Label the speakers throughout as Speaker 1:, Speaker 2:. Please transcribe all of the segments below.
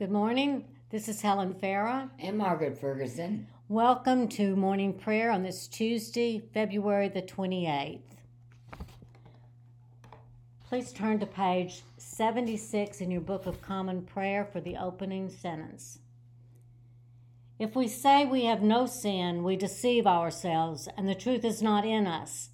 Speaker 1: Good morning. This is Helen Farah.
Speaker 2: And Margaret Ferguson.
Speaker 1: Welcome to morning prayer on this Tuesday, February the 28th. Please turn to page 76 in your Book of Common Prayer for the opening sentence. If we say we have no sin, we deceive ourselves, and the truth is not in us.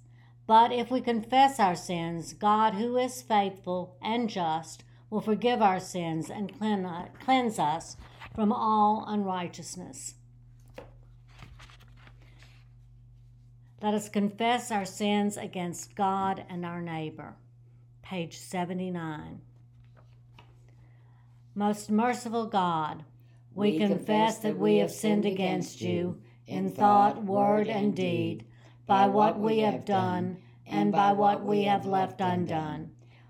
Speaker 1: But if we confess our sins, God, who is faithful and just, will forgive our sins and cleanse us from all unrighteousness. Let us confess our sins against God and our neighbor. Page 79. Most merciful God, we, we confess that we have sinned against you in thought, word, and deed, by what we have done and by what we have left undone.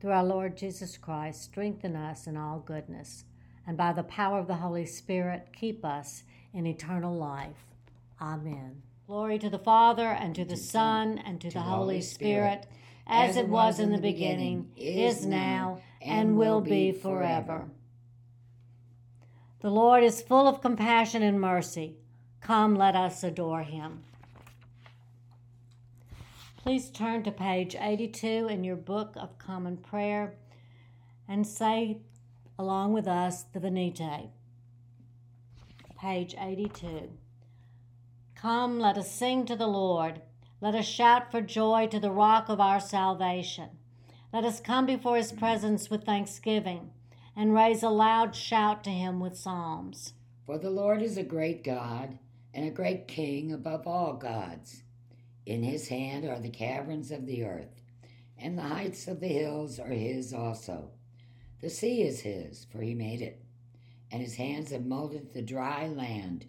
Speaker 1: Through our Lord Jesus Christ, strengthen us in all goodness, and by the power of the Holy Spirit, keep us in eternal life. Amen. Glory to the Father, and to the Son, and to, the Holy Spirit, as it was in the beginning, is now, and will be forever. The Lord is full of compassion and mercy. Come, let us adore him. Please turn to page 82 in your Book of Common Prayer and say along with us the Venite. Page 82. Come, let us sing to the Lord. Let us shout for joy to the rock of our salvation. Let us come before his presence with thanksgiving and raise a loud shout to him with psalms.
Speaker 2: For the Lord is a great God and a great King above all gods. In his hand are the caverns of the earth, and the heights of the hills are his also. The sea is his, for he made it, and his hands have molded the dry land.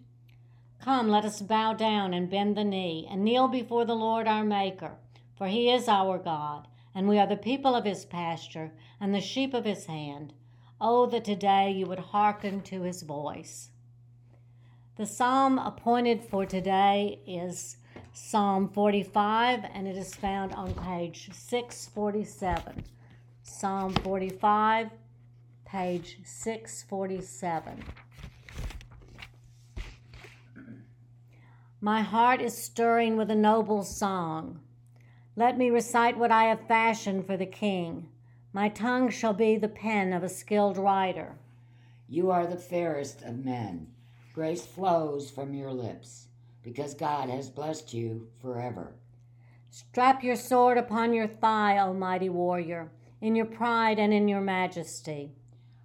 Speaker 1: Come, let us bow down and bend the knee, and kneel before the Lord our Maker, for he is our God, and we are the people of his pasture, and the sheep of his hand. Oh, that today you would hearken to his voice. The psalm appointed for today is Psalm 45, and it is found on page 647. Psalm 45, page 647. My heart is stirring with a noble song. Let me recite what I have fashioned for the king. My tongue shall be the pen of a skilled writer.
Speaker 2: You are the fairest of men. Grace flows from your lips because God has blessed you forever.
Speaker 1: Strap your sword upon your thigh, O mighty warrior, in your pride and in your majesty.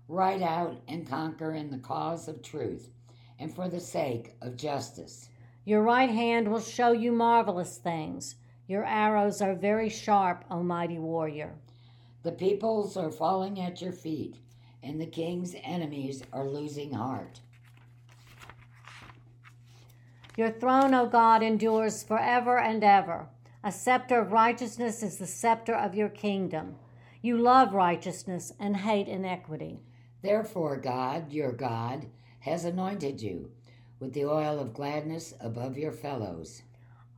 Speaker 2: Ride out and conquer in the cause of truth and for the sake of justice.
Speaker 1: Your right hand will show you marvelous things. Your arrows are very sharp, O mighty warrior.
Speaker 2: The peoples are falling at your feet, and the king's enemies are losing heart.
Speaker 1: Your throne, O God, endures forever and ever. A scepter of righteousness is the scepter of your kingdom. You love righteousness and hate iniquity.
Speaker 2: Therefore, God, your God, has anointed you with the oil of gladness above your fellows.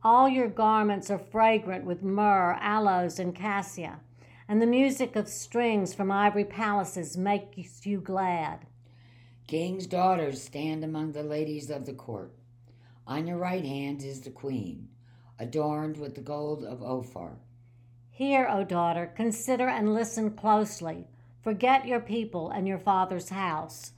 Speaker 1: All your garments are fragrant with myrrh, aloes, and cassia, and the music of strings from ivory palaces makes you glad.
Speaker 2: King's daughters stand among the ladies of the court. On your right hand is the queen, adorned with the gold of Ophir.
Speaker 1: Hear, O daughter, consider and listen closely. Forget your people and your father's house.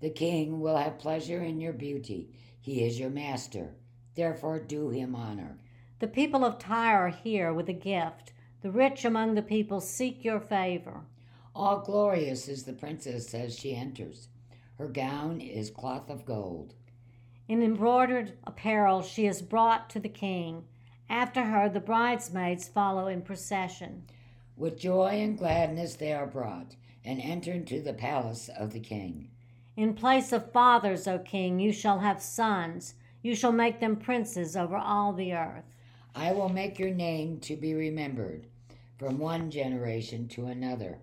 Speaker 2: The king will have pleasure in your beauty. He is your master. Therefore, do him honor.
Speaker 1: The people of Tyre are here with a gift. The rich among the people seek your favor.
Speaker 2: All glorious is the princess as she enters. Her gown is cloth of gold.
Speaker 1: In embroidered apparel she is brought to the king. After her, the bridesmaids follow in procession.
Speaker 2: With joy and gladness they are brought and enter into the palace of the king.
Speaker 1: In place of fathers, O king, you shall have sons. You shall make them princes over all the earth.
Speaker 2: I will make your name to be remembered from one generation to another.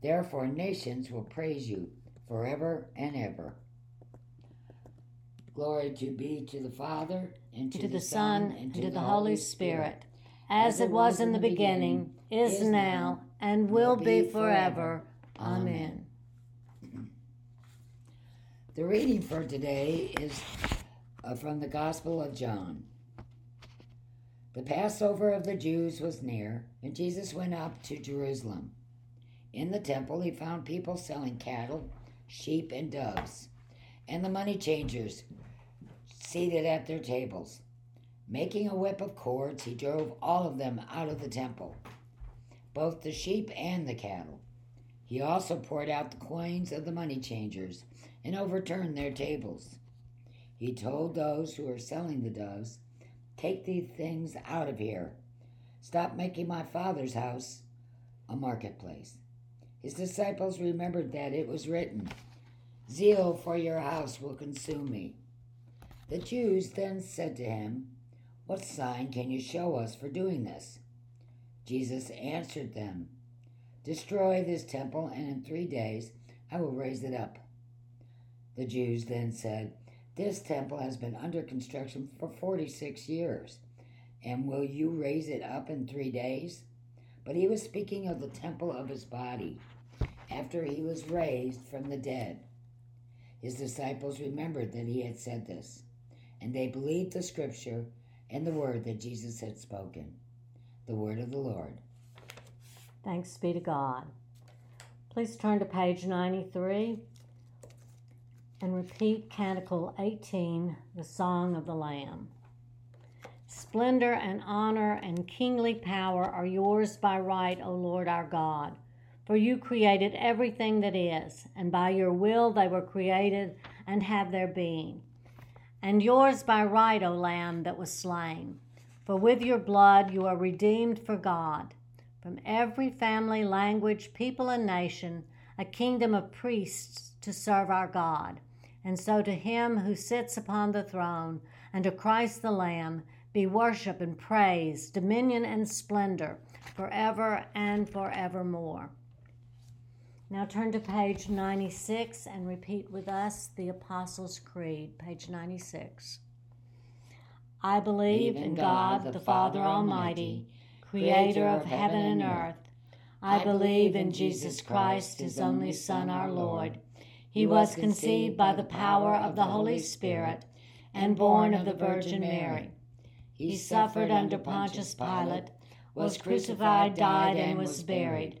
Speaker 2: Therefore, nations will praise you forever and ever. Glory to be to the Father, and to,
Speaker 1: to the Son, and to the Holy Spirit, as it was in the beginning, is now, and will be forever. Amen.
Speaker 2: The reading for today is uh, from the Gospel of John. The Passover of the Jews was near, and Jesus went up to Jerusalem. In the temple, he found people selling cattle, sheep, and doves, and the money changers seated at their tables. Making a whip of cords, he drove all of them out of the temple, both the sheep and the cattle. He also poured out the coins of the money changers and overturned their tables. He told those who were selling the doves, Take these things out of here. Stop making my father's house a marketplace. His disciples remembered that it was written, Zeal for your house will consume me. The Jews then said to him, What sign can you show us for doing this? Jesus answered them, Destroy this temple, and in three days I will raise it up. The Jews then said, This temple has been under construction for 46 years, and will you raise it up in three days? But he was speaking of the temple of his body, after he was raised from the dead. His disciples remembered that he had said this, and they believed the scripture and the word that Jesus had spoken. The word of the Lord.
Speaker 1: Thanks be to God. Please turn to page 93 and repeat Canticle 18, the Song of the Lamb. Splendor and honor and kingly power are yours by right, O Lord our God. For you created everything that is, and by your will they were created and have their being. And yours by right, O Lamb that was slain. For with your blood you are redeemed for God. From every family, language, people, and nation, a kingdom of priests to serve our God. And so to him who sits upon the throne, and to Christ the Lamb, be worship and praise, dominion and splendor, forever and forevermore. Now turn to page 96 and repeat with us the Apostles' Creed, page 96. I believe in God, the Father Almighty, creator of heaven and earth. I believe in Jesus Christ, his only Son, our Lord. He was conceived by the power of the Holy Spirit and born of the Virgin Mary. He suffered under Pontius Pilate, was crucified, died, and was buried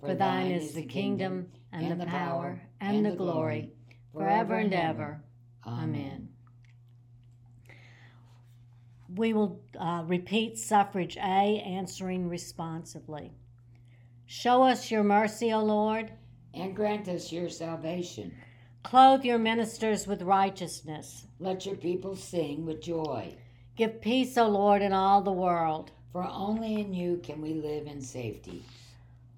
Speaker 1: For thine is the kingdom, and the power, and the glory, forever and ever. Amen. We will uh, repeat suffrage A, answering responsively. Show us your mercy, O Lord,
Speaker 2: and grant us your salvation.
Speaker 1: Clothe your ministers with righteousness.
Speaker 2: Let your people sing with joy.
Speaker 1: Give peace, O Lord, in all the world.
Speaker 2: For only in you can we live in safety.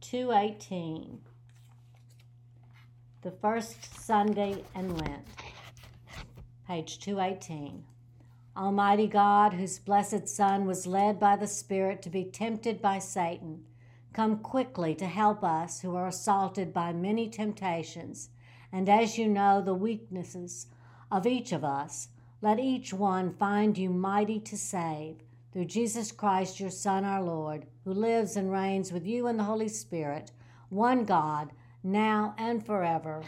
Speaker 1: 218, the first Sunday in Lent. Page 218. Almighty God, whose blessed Son was led by the Spirit to be tempted by Satan, come quickly to help us who are assaulted by many temptations. And as you know the weaknesses of each of us, let each one find you mighty to save. Through Jesus Christ, your Son, our Lord, who lives and reigns with you in the Holy Spirit, one God, now and forever.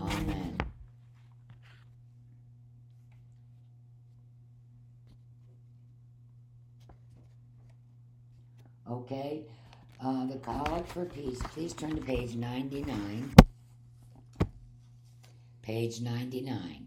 Speaker 2: Amen. Okay, uh, the Collect for Peace. Please turn to page 99. Page 99.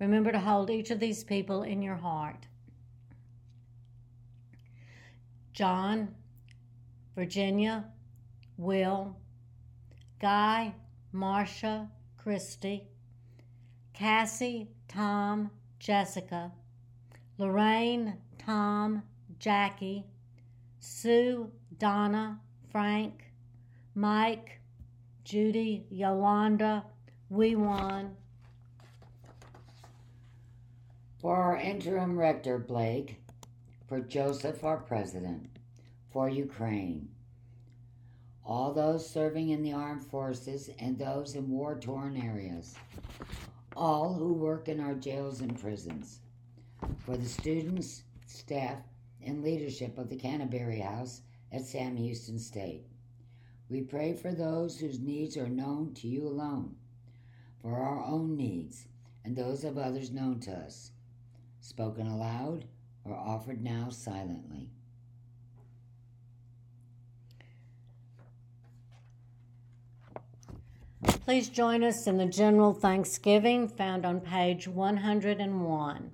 Speaker 1: Remember to hold each of these people in your heart. John, Virginia, Will, Guy, Marcia, Christy, Cassie, Tom, Jessica, Lorraine, Tom, Jackie, Sue, Donna, Frank, Mike, Judy, Yolanda, Wewan,
Speaker 2: For our interim rector, Blake, for Joseph, our president, for Ukraine, all those serving in the armed forces and those in war torn areas, all who work in our jails and prisons, for the students, staff, and leadership of the Canterbury House at Sam Houston State. We pray for those whose needs are known to you alone, for our own needs and those of others known to us, spoken aloud or offered now silently.
Speaker 1: Please join us in the general thanksgiving found on page 101.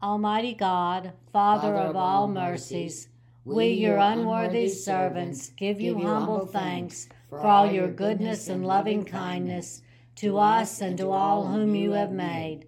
Speaker 1: Almighty God, Father, of all mercies, we, your unworthy servants, give you humble thanks for all your goodness and loving kindness to us and to all whom you have made.